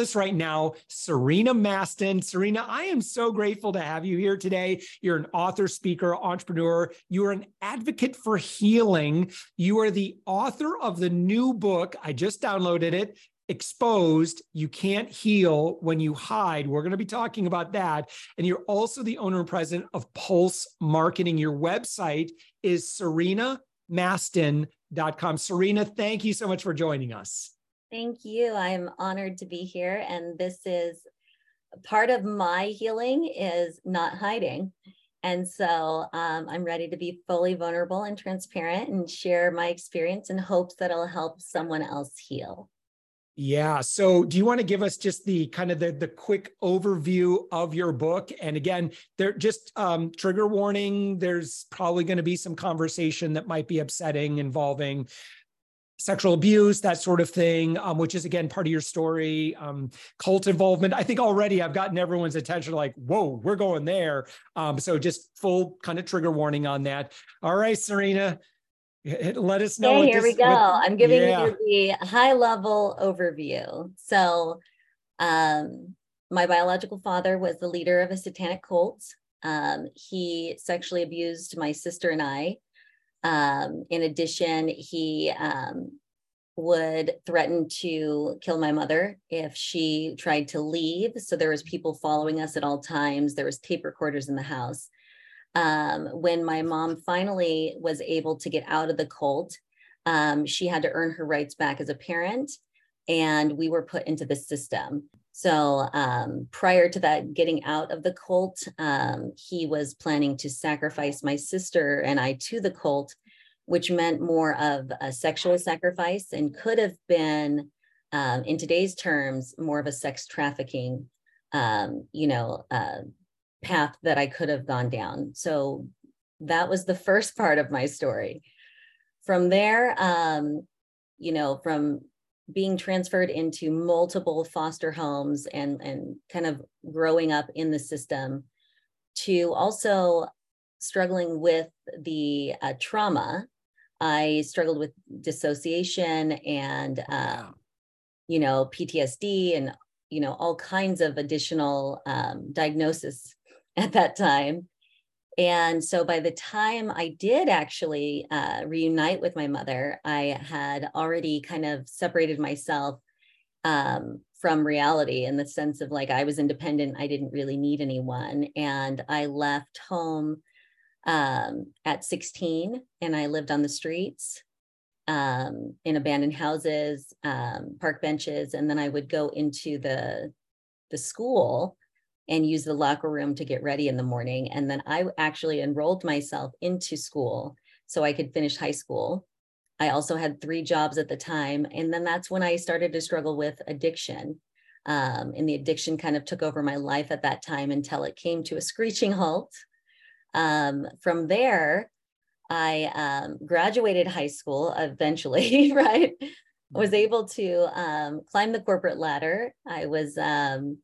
Us right now, Serena Mastin. Serena, I am so grateful to have you here today. You're an author, speaker, entrepreneur. You are an advocate for healing. You are the author of the new book. I just downloaded it exposed. You can't heal when you hide. We're going to be talking about that. And you're also the owner and president of Pulse Marketing. Your website is serenamastin.com. Serena, thank you so much for joining us. Thank you. I'm honored to be here. And this is part of my healing is not hiding. And so um, I'm ready to be fully vulnerable and transparent and share my experience in hopes that it'll help someone else heal. Yeah. So do you want to give us just the kind of the, the quick overview of your book? And again, there just um, trigger warning, there's probably going to be some conversation that might be upsetting involving sexual abuse, that sort of thing, um, which is again part of your story. Um, cult involvement. I think already I've gotten everyone's attention. Like, whoa, we're going there. Um, so just full kind of trigger warning on that. All right, Serena, let us know. Okay, here this, we go. What, I'm giving yeah. you the high level overview. So, um, my biological father was the leader of a satanic cult. Um, he sexually abused my sister and I. Um, in addition, he um, would threaten to kill my mother if she tried to leave. So there was people following us at all times. There was tape recorders in the house um, when my mom finally was able to get out of the cult, um, she had to earn her rights back as a parent, and we were put into the system. So um, prior to that, getting out of the cult, um, he was planning to sacrifice my sister and I to the cult, which meant more of a sexual sacrifice and could have been, um, in today's terms, more of a sex trafficking, um, you know, uh, path that I could have gone down. So that was the first part of my story. From there, um, you know, from being transferred into multiple foster homes and and kind of growing up in the system to also struggling with the uh, trauma i struggled with dissociation and um, you know ptsd and you know all kinds of additional um, diagnosis at that time. And so by the time I did actually uh, reunite with my mother, I had already kind of separated myself um, from reality in the sense of like I was independent, I didn't really need anyone. And I left home um, at 16 and I lived on the streets um, in abandoned houses, um, park benches, and then I would go into the the school and use the locker room to get ready in the morning. And then I actually enrolled myself into school so I could finish high school. I also had three jobs at the time. And then that's when I started to struggle with addiction. Um, and the addiction kind of took over my life at that time until it came to a screeching halt. Um, from there, I um, graduated high school eventually, right? was able to um, climb the corporate ladder. I was um,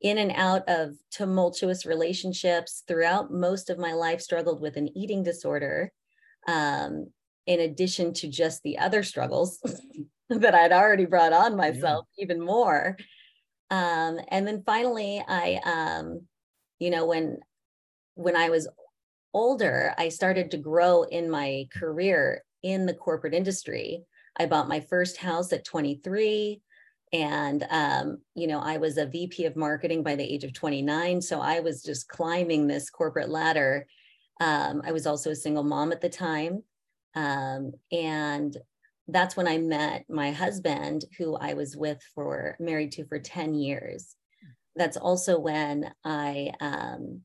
in and out of tumultuous relationships throughout most of my life struggled with an eating disorder um, in addition to just the other struggles that i'd already brought on myself yeah. even more. Um, and then finally i um, you know when when i was older i started to grow in my career in the corporate industry. I bought my first house at 23 And, um, you know, I was a VP of marketing by the age of 29. So I was just climbing this corporate ladder. Um, I was also a single mom at the time. Um, and that's when I met my husband, who I was with for married to for 10 years. That's also when I, um,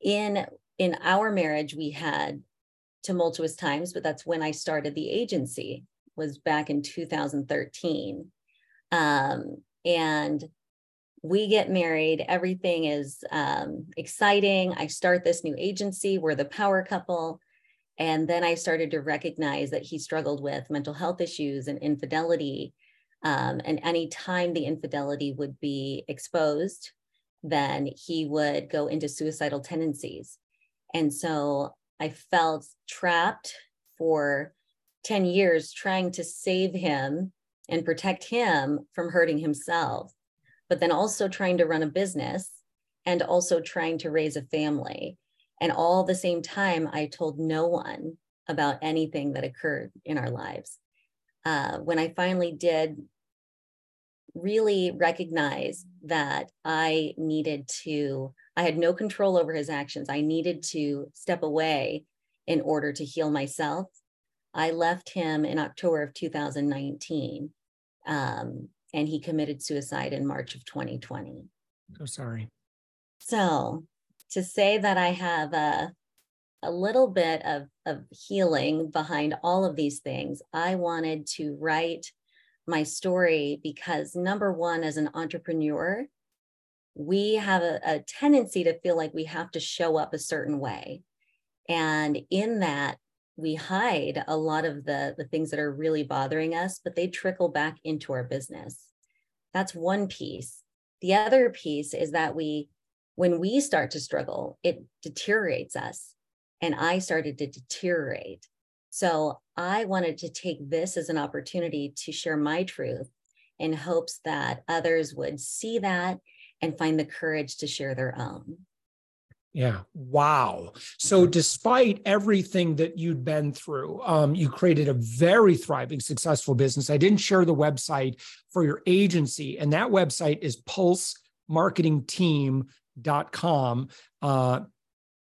in in our marriage, we had tumultuous times, but that's when I started the agency was back in 2013. Um, and we get married, everything is um, exciting. I start this new agency, we're the power couple. And then I started to recognize that he struggled with mental health issues and infidelity. Um, and anytime the infidelity would be exposed, then he would go into suicidal tendencies. And so I felt trapped for 10 years trying to save him and protect him from hurting himself, but then also trying to run a business and also trying to raise a family. And all the same time, I told no one about anything that occurred in our lives. Uh, when I finally did really recognize that I needed to, I had no control over his actions. I needed to step away in order to heal myself. I left him in October of 2019, um, and he committed suicide in March of 2020. So sorry. So to say that I have a, a little bit of, of healing behind all of these things, I wanted to write my story because number one, as an entrepreneur, we have a, a tendency to feel like we have to show up a certain way. And in that, we hide a lot of the, the things that are really bothering us, but they trickle back into our business. That's one piece. The other piece is that we, when we start to struggle, it deteriorates us. And I started to deteriorate. So I wanted to take this as an opportunity to share my truth in hopes that others would see that and find the courage to share their own. Yeah. Wow. So, despite everything that you'd been through, um, you created a very thriving, successful business. I didn't share the website for your agency, and that website is pulsemarketingteam.com. Uh,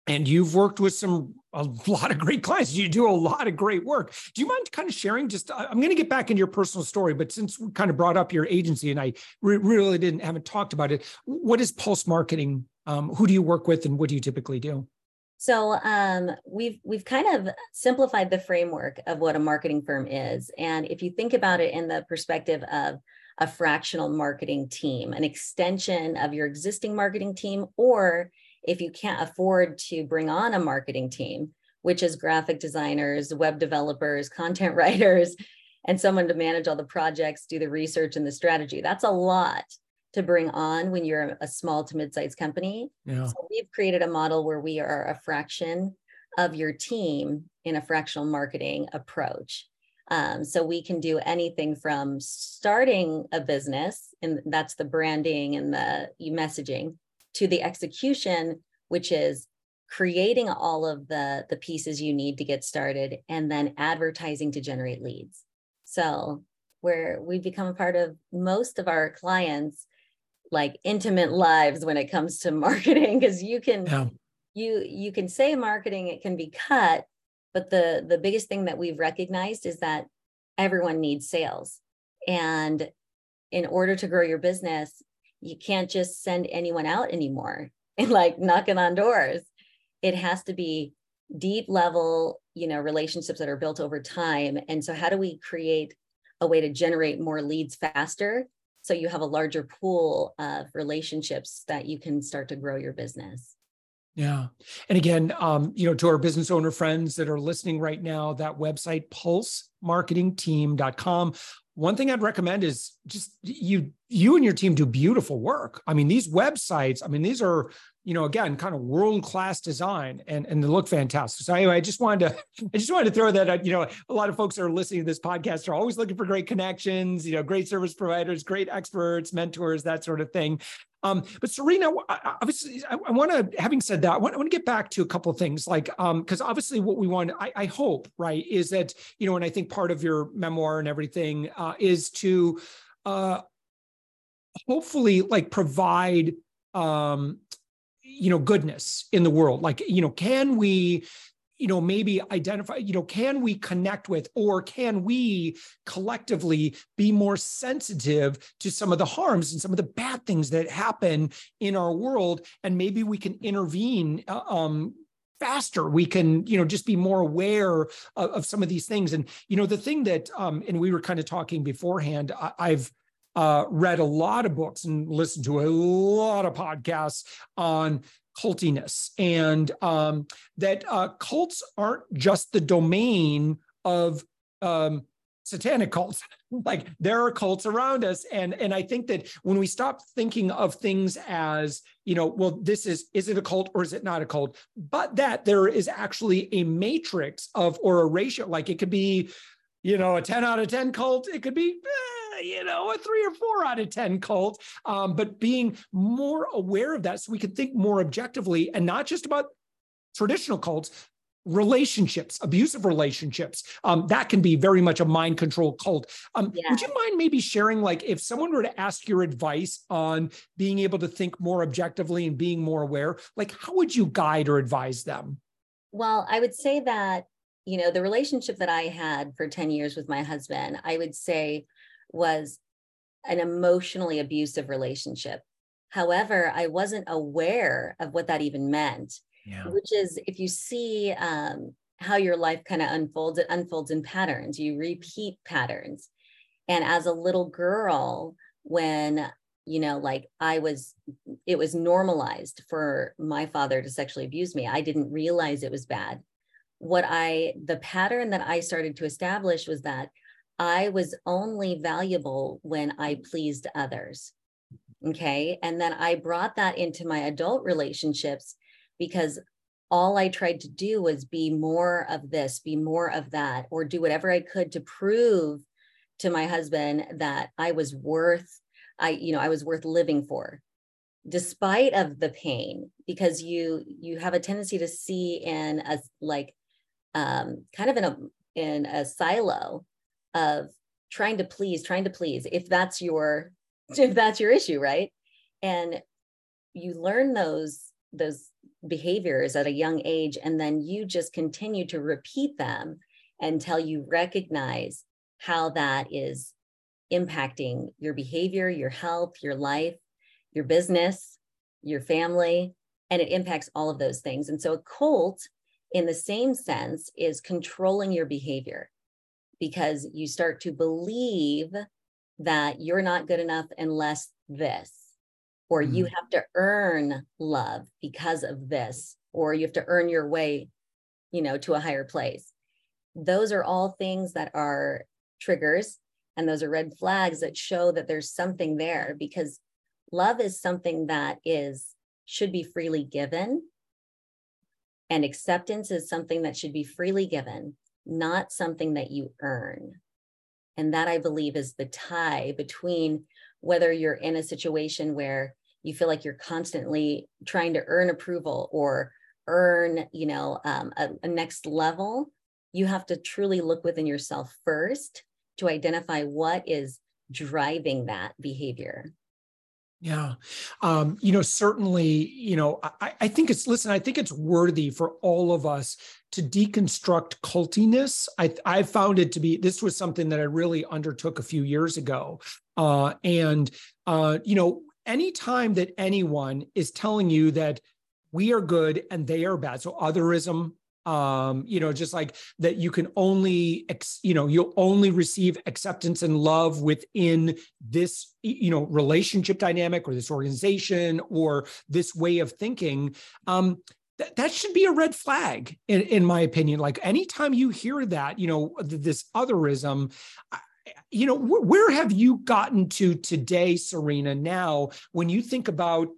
and you've worked with some a lot of great clients you do a lot of great work do you mind kind of sharing just i'm going to get back into your personal story but since we kind of brought up your agency and i re- really didn't haven't talked about it what is pulse marketing um, who do you work with and what do you typically do? So um, we've we've kind of simplified the framework of what a marketing firm is. And if you think about it in the perspective of a fractional marketing team an extension of your existing marketing team or if you can't afford to bring on a marketing team, which is graphic designers, web developers, content writers, and someone to manage all the projects, do the research and the strategy, that's a lot to bring on when you're a small to mid-sized company. Yeah. So we've created a model where we are a fraction of your team in a fractional marketing approach. Um, so we can do anything from starting a business, and that's the branding and the messaging, to the execution, which is creating all of the, the pieces you need to get started and then advertising to generate leads. So where we've become a part of most of our clients like intimate lives when it comes to marketing because you can yeah. you you can say marketing it can be cut but the the biggest thing that we've recognized is that everyone needs sales and in order to grow your business you can't just send anyone out anymore and like knocking on doors. It has to be deep level, you know, relationships that are built over time. And so how do we create a way to generate more leads faster so you have a larger pool of relationships that you can start to grow your business? Yeah. And again, um, you know, to our business owner friends that are listening right now, that website, pulsemarketingteam.com one thing I'd recommend is just you you and your team do beautiful work. I mean, these websites, I mean, these are, you know, again, kind of world-class design and, and they look fantastic. So anyway, I just wanted to I just wanted to throw that out. You know, a lot of folks that are listening to this podcast are always looking for great connections, you know, great service providers, great experts, mentors, that sort of thing. Um, but Serena, obviously, I, I want to, having said that, I want, I want, to get back to a couple of things, like, because um, obviously, what we want, I, I, hope, right, is that you know, and I think part of your memoir and everything uh, is to uh, hopefully like provide um, you know goodness in the world. Like you know can we you know maybe identify you know can we connect with or can we collectively be more sensitive to some of the harms and some of the bad things that happen in our world? And maybe we can intervene uh, um, faster. We can you know just be more aware of, of, some of these things. And you know the thing that um and we were kind of talking beforehand I, have uh, read a lot of books and listened to a lot of podcasts on cultiness and um, that uh, cults aren't just the domain of um, satanic cults. Like there are cults around us. And and i think that when we stop thinking of things as you know well this is is it a cult or is it not a cult? But that there is actually a matrix of or a ratio. Like it could be you know a 10 out of 10 cult. It could be eh, you know, a three or four out of 10 cult. Um, but being more aware of that so we can think more objectively and not just about traditional cults, relationships, abusive relationships. Um, that can be very much a mind control cult. Um, yeah. Would you mind maybe sharing, like, if someone were to ask your advice on being able to think more objectively and being more aware, like, how would you guide or advise them? Well, I would say that, you know, the relationship that I had for 10 years with my husband, I would say was an emotionally abusive relationship. However, I wasn't aware of what that even meant, yeah. which is if you see um, how your life kind of unfolds, it unfolds in patterns. You repeat patterns. And as a little girl, when you know, like I was, it was normalized for my father to sexually abuse me. I didn't realize it was bad. What I, the pattern that I started to establish was that I was only valuable when I pleased others. Okay. And then I brought that into my adult relationships because all I tried to do was be more of this, be more of that, or do whatever I could to prove to my husband that I was worth, I, you know, I was worth living for despite of the pain because you you have a tendency to see in a like um kind of in a in a silo of trying to please trying to please if that's your if that's your issue right? And you learn those those behaviors at a young age and then you just continue to repeat them until you recognize how that is impacting your behavior your health your life your business your family and it impacts all of those things. And so a cult in the same sense is controlling your behavior because you start to believe that you're not good enough unless this, or mm. you have to earn love because of this, or you have to earn your way, you know, to a higher place. Those are all things that are triggers and those are red flags that show that there's something there because love is something that is should be freely given and acceptance is something that should be freely given not something that you earn. And that I believe is the tie between whether you're in a situation where you feel like you're constantly trying to earn approval or earn, you know, um, a, a next level, you have to truly look within yourself first to identify what is driving that behavior. Yeah. Um, you know, certainly, you know, I, I think it's, listen, I think it's worthy for all of us to deconstruct cultiness. I, I found it to be, this was something that I really undertook a few years ago. Uh, and, uh, you know, anytime that anyone is telling you that we are good and they are bad, so otherism, um, you know, just like that you can only, ex, you know, you'll only receive acceptance and love within this, you know, relationship dynamic or this organization or this way of thinking. Um, that, that should be a red flag in, in my opinion. Like anytime you hear that, you know, this otherism, you know, where have you gotten to today, Serena, now, when you think about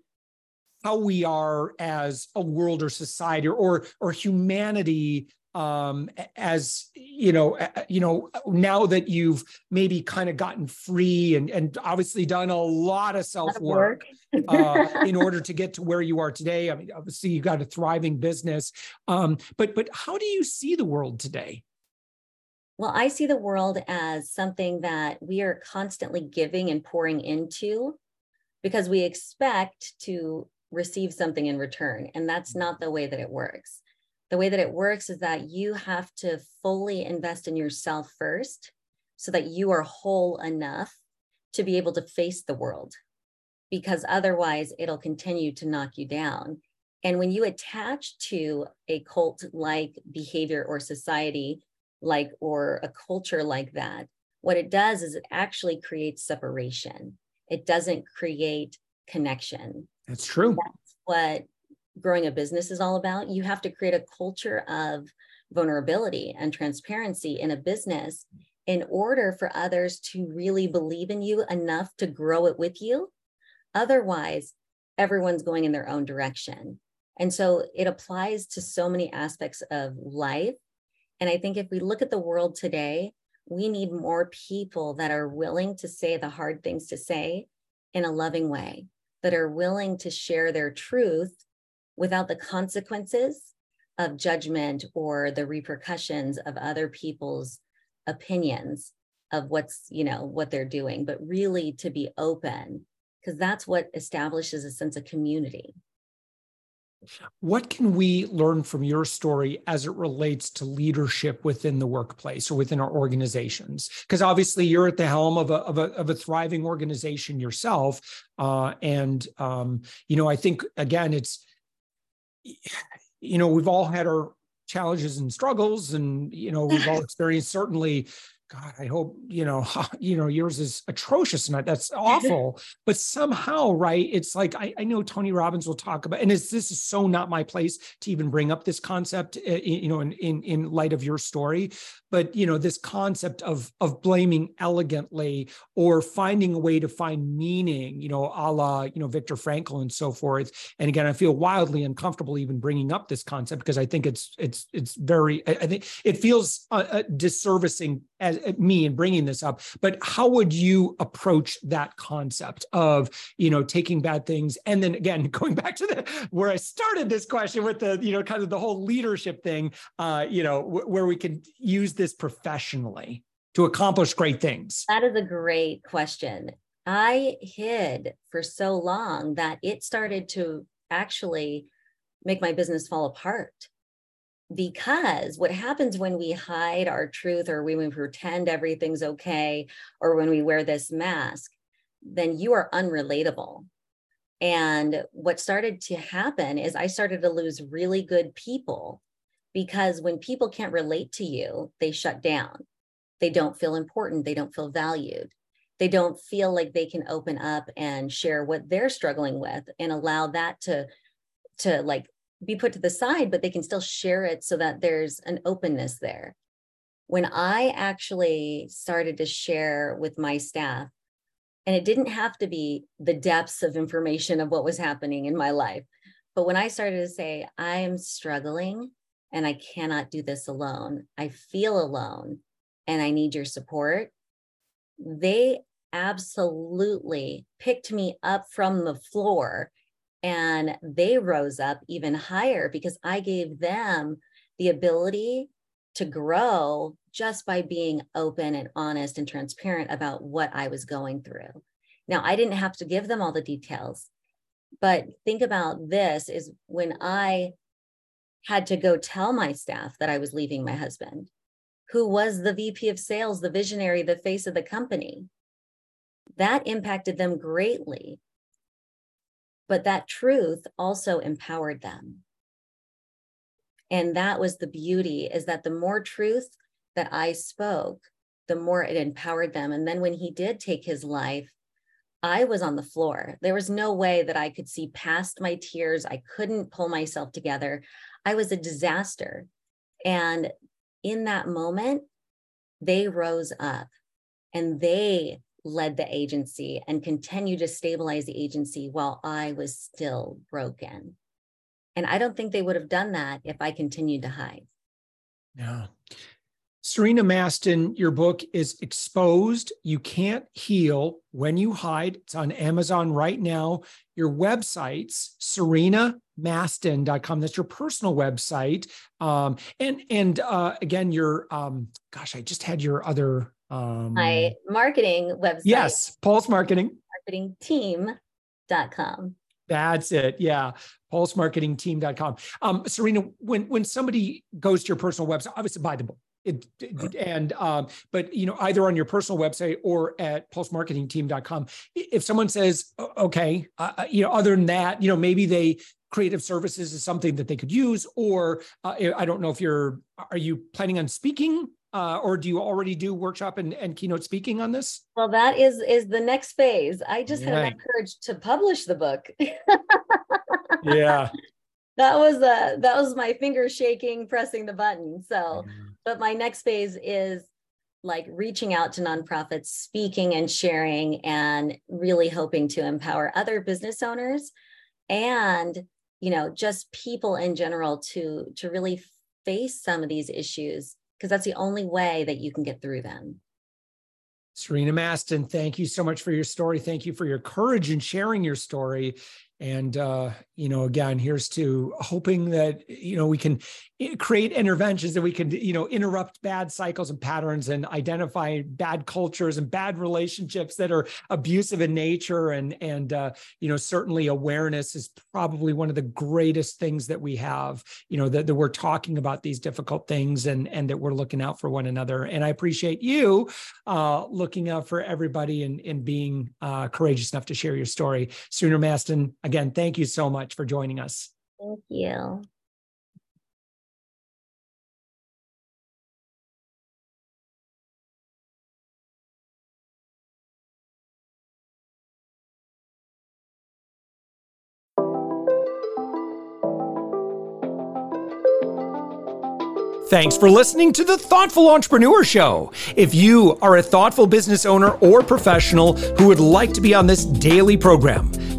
how we are as a world or society or or humanity um as you know you know now that you've maybe kind of gotten free and and obviously done a lot of self work. uh, in order to get to where you are today. I mean obviously you got a thriving business um but but how do you see the world today? Well, I see the world as something that we are constantly giving and pouring into because we expect to receive something in return. And that's mm-hmm. not the way that it works. The way that it works is that you have to fully invest in yourself first so that you are whole enough to be able to face the world, because otherwise it'll continue to knock you down. And when you attach to a cult like behavior or society, like, or a culture like that, what it does is it actually creates separation. It doesn't create connection. That's true. That's what growing a business is all about. You have to create a culture of vulnerability and transparency in a business in order for others to really believe in you enough to grow it with you. Otherwise, everyone's going in their own direction. And so it applies to so many aspects of life. And I think if we look at the world today, we need more people that are willing to say the hard things to say in a loving way, that are willing to share their truth without the consequences of judgment or the repercussions of other people's opinions of what's you know what they're doing but really to be open because that's what establishes a sense of community what can we learn from your story as it relates to leadership within the workplace or within our organizations? Because obviously you're at the helm of a, of a, of a thriving organization yourself. Uh, and, um, you know, I think, again, it's, you know, we've all had our challenges and struggles and you know we've all experienced certainly God, I hope you know, you know, yours is atrocious and that's awful. but somehow, right? It's like I, I, know Tony Robbins will talk about, and it's this is so not my place to even bring up this concept, eh, you know, in in in light of your story. But you know, this concept of of blaming elegantly or finding a way to find meaning, you know, a la you know Viktor Frankl and so forth. And again, I feel wildly uncomfortable even bringing up this concept because I think it's it's it's very. I, I think it feels uh, uh, disservicing as me in bringing this up, but how would you approach that concept of, you know, taking bad things and then again going back to the where I started this question with the, you know, kind of the whole leadership thing, uh, you know, w- where we can use this professionally to accomplish great things? That is a great question. I hid for so long that it started to actually make my business fall apart because what happens when we hide our truth or when we pretend everything's okay or when we wear this mask then you are unrelatable. And what started to happen is i started to lose really good people because when people can't relate to you they shut down. They don't feel important. They don't feel valued. They don't feel like they can open up and share what they're struggling with and allow that to to like be put to the side, but they can still share it so that there's an openness there. When I actually started to share with my staff, and it didn't have to be the depths of information of what was happening in my life, but when I started to say, I am struggling and I cannot do this alone, I feel alone and I need your support, they absolutely picked me up from the floor and they rose up even higher because I gave them the ability to grow just by being open and honest and transparent about what I was going through. Now, I didn't have to give them all the details, but think about this is when I had to go tell my staff that I was leaving my husband, who was the VP of sales, the visionary, the face of the company. That impacted them greatly but that truth also empowered them. And that was the beauty is that the more truth that i spoke the more it empowered them. And then when he did take his life i was on the floor. There was no way that i could see past my tears. I couldn't pull myself together. I was a disaster. And in that moment they rose up and they led the agency and continued to stabilize the agency while I was still broken. And I don't think they would have done that if I continued to hide. Yeah. Serena Mastin, your book is Exposed. You Can't Heal When You Hide. It's on Amazon right now. Your website's serenamastin.com. That's your personal website. Um, and and uh, again, your um, gosh, I just had your other um, my marketing website. Yes, Pulse Marketing. Marketingteam.com. That's it. Yeah. PulseMarketingTeam.com. Um, Serena, when when somebody goes to your personal website, obviously buy the book it, it, and um, but you know either on your personal website or at pulsemarketingteam.com if someone says okay uh, uh, you know other than that you know maybe they creative services is something that they could use or uh, i don't know if you're are you planning on speaking uh, or do you already do workshop and, and keynote speaking on this? Well that is is the next phase. I just right. had enough courage to publish the book. Yeah. That was uh that was my finger shaking pressing the button. So mm-hmm but my next phase is like reaching out to nonprofits, speaking and sharing, and really hoping to empower other business owners and you know just people in general to to really face some of these issues because that's the only way that you can get through them. Serena Mastin, thank you so much for your story. Thank you for your courage in sharing your story. And, uh, you know, again, here's to hoping that, you know, we can create interventions that we can, you know, interrupt bad cycles and patterns and identify bad cultures and bad relationships that are abusive in nature. And, and, uh, you know, certainly awareness is probably one of the greatest things that we have, you know, that, that we're talking about these difficult things and, and that we're looking out for one another. And I appreciate you uh, looking out for everybody and, and being uh, courageous enough to share your story. Serena Mastin, again, thank you so much for joining us. Thank you. Thanks for listening to the Thoughtful Entrepreneur Show. If you are a thoughtful business owner or professional who would like to be on this daily program,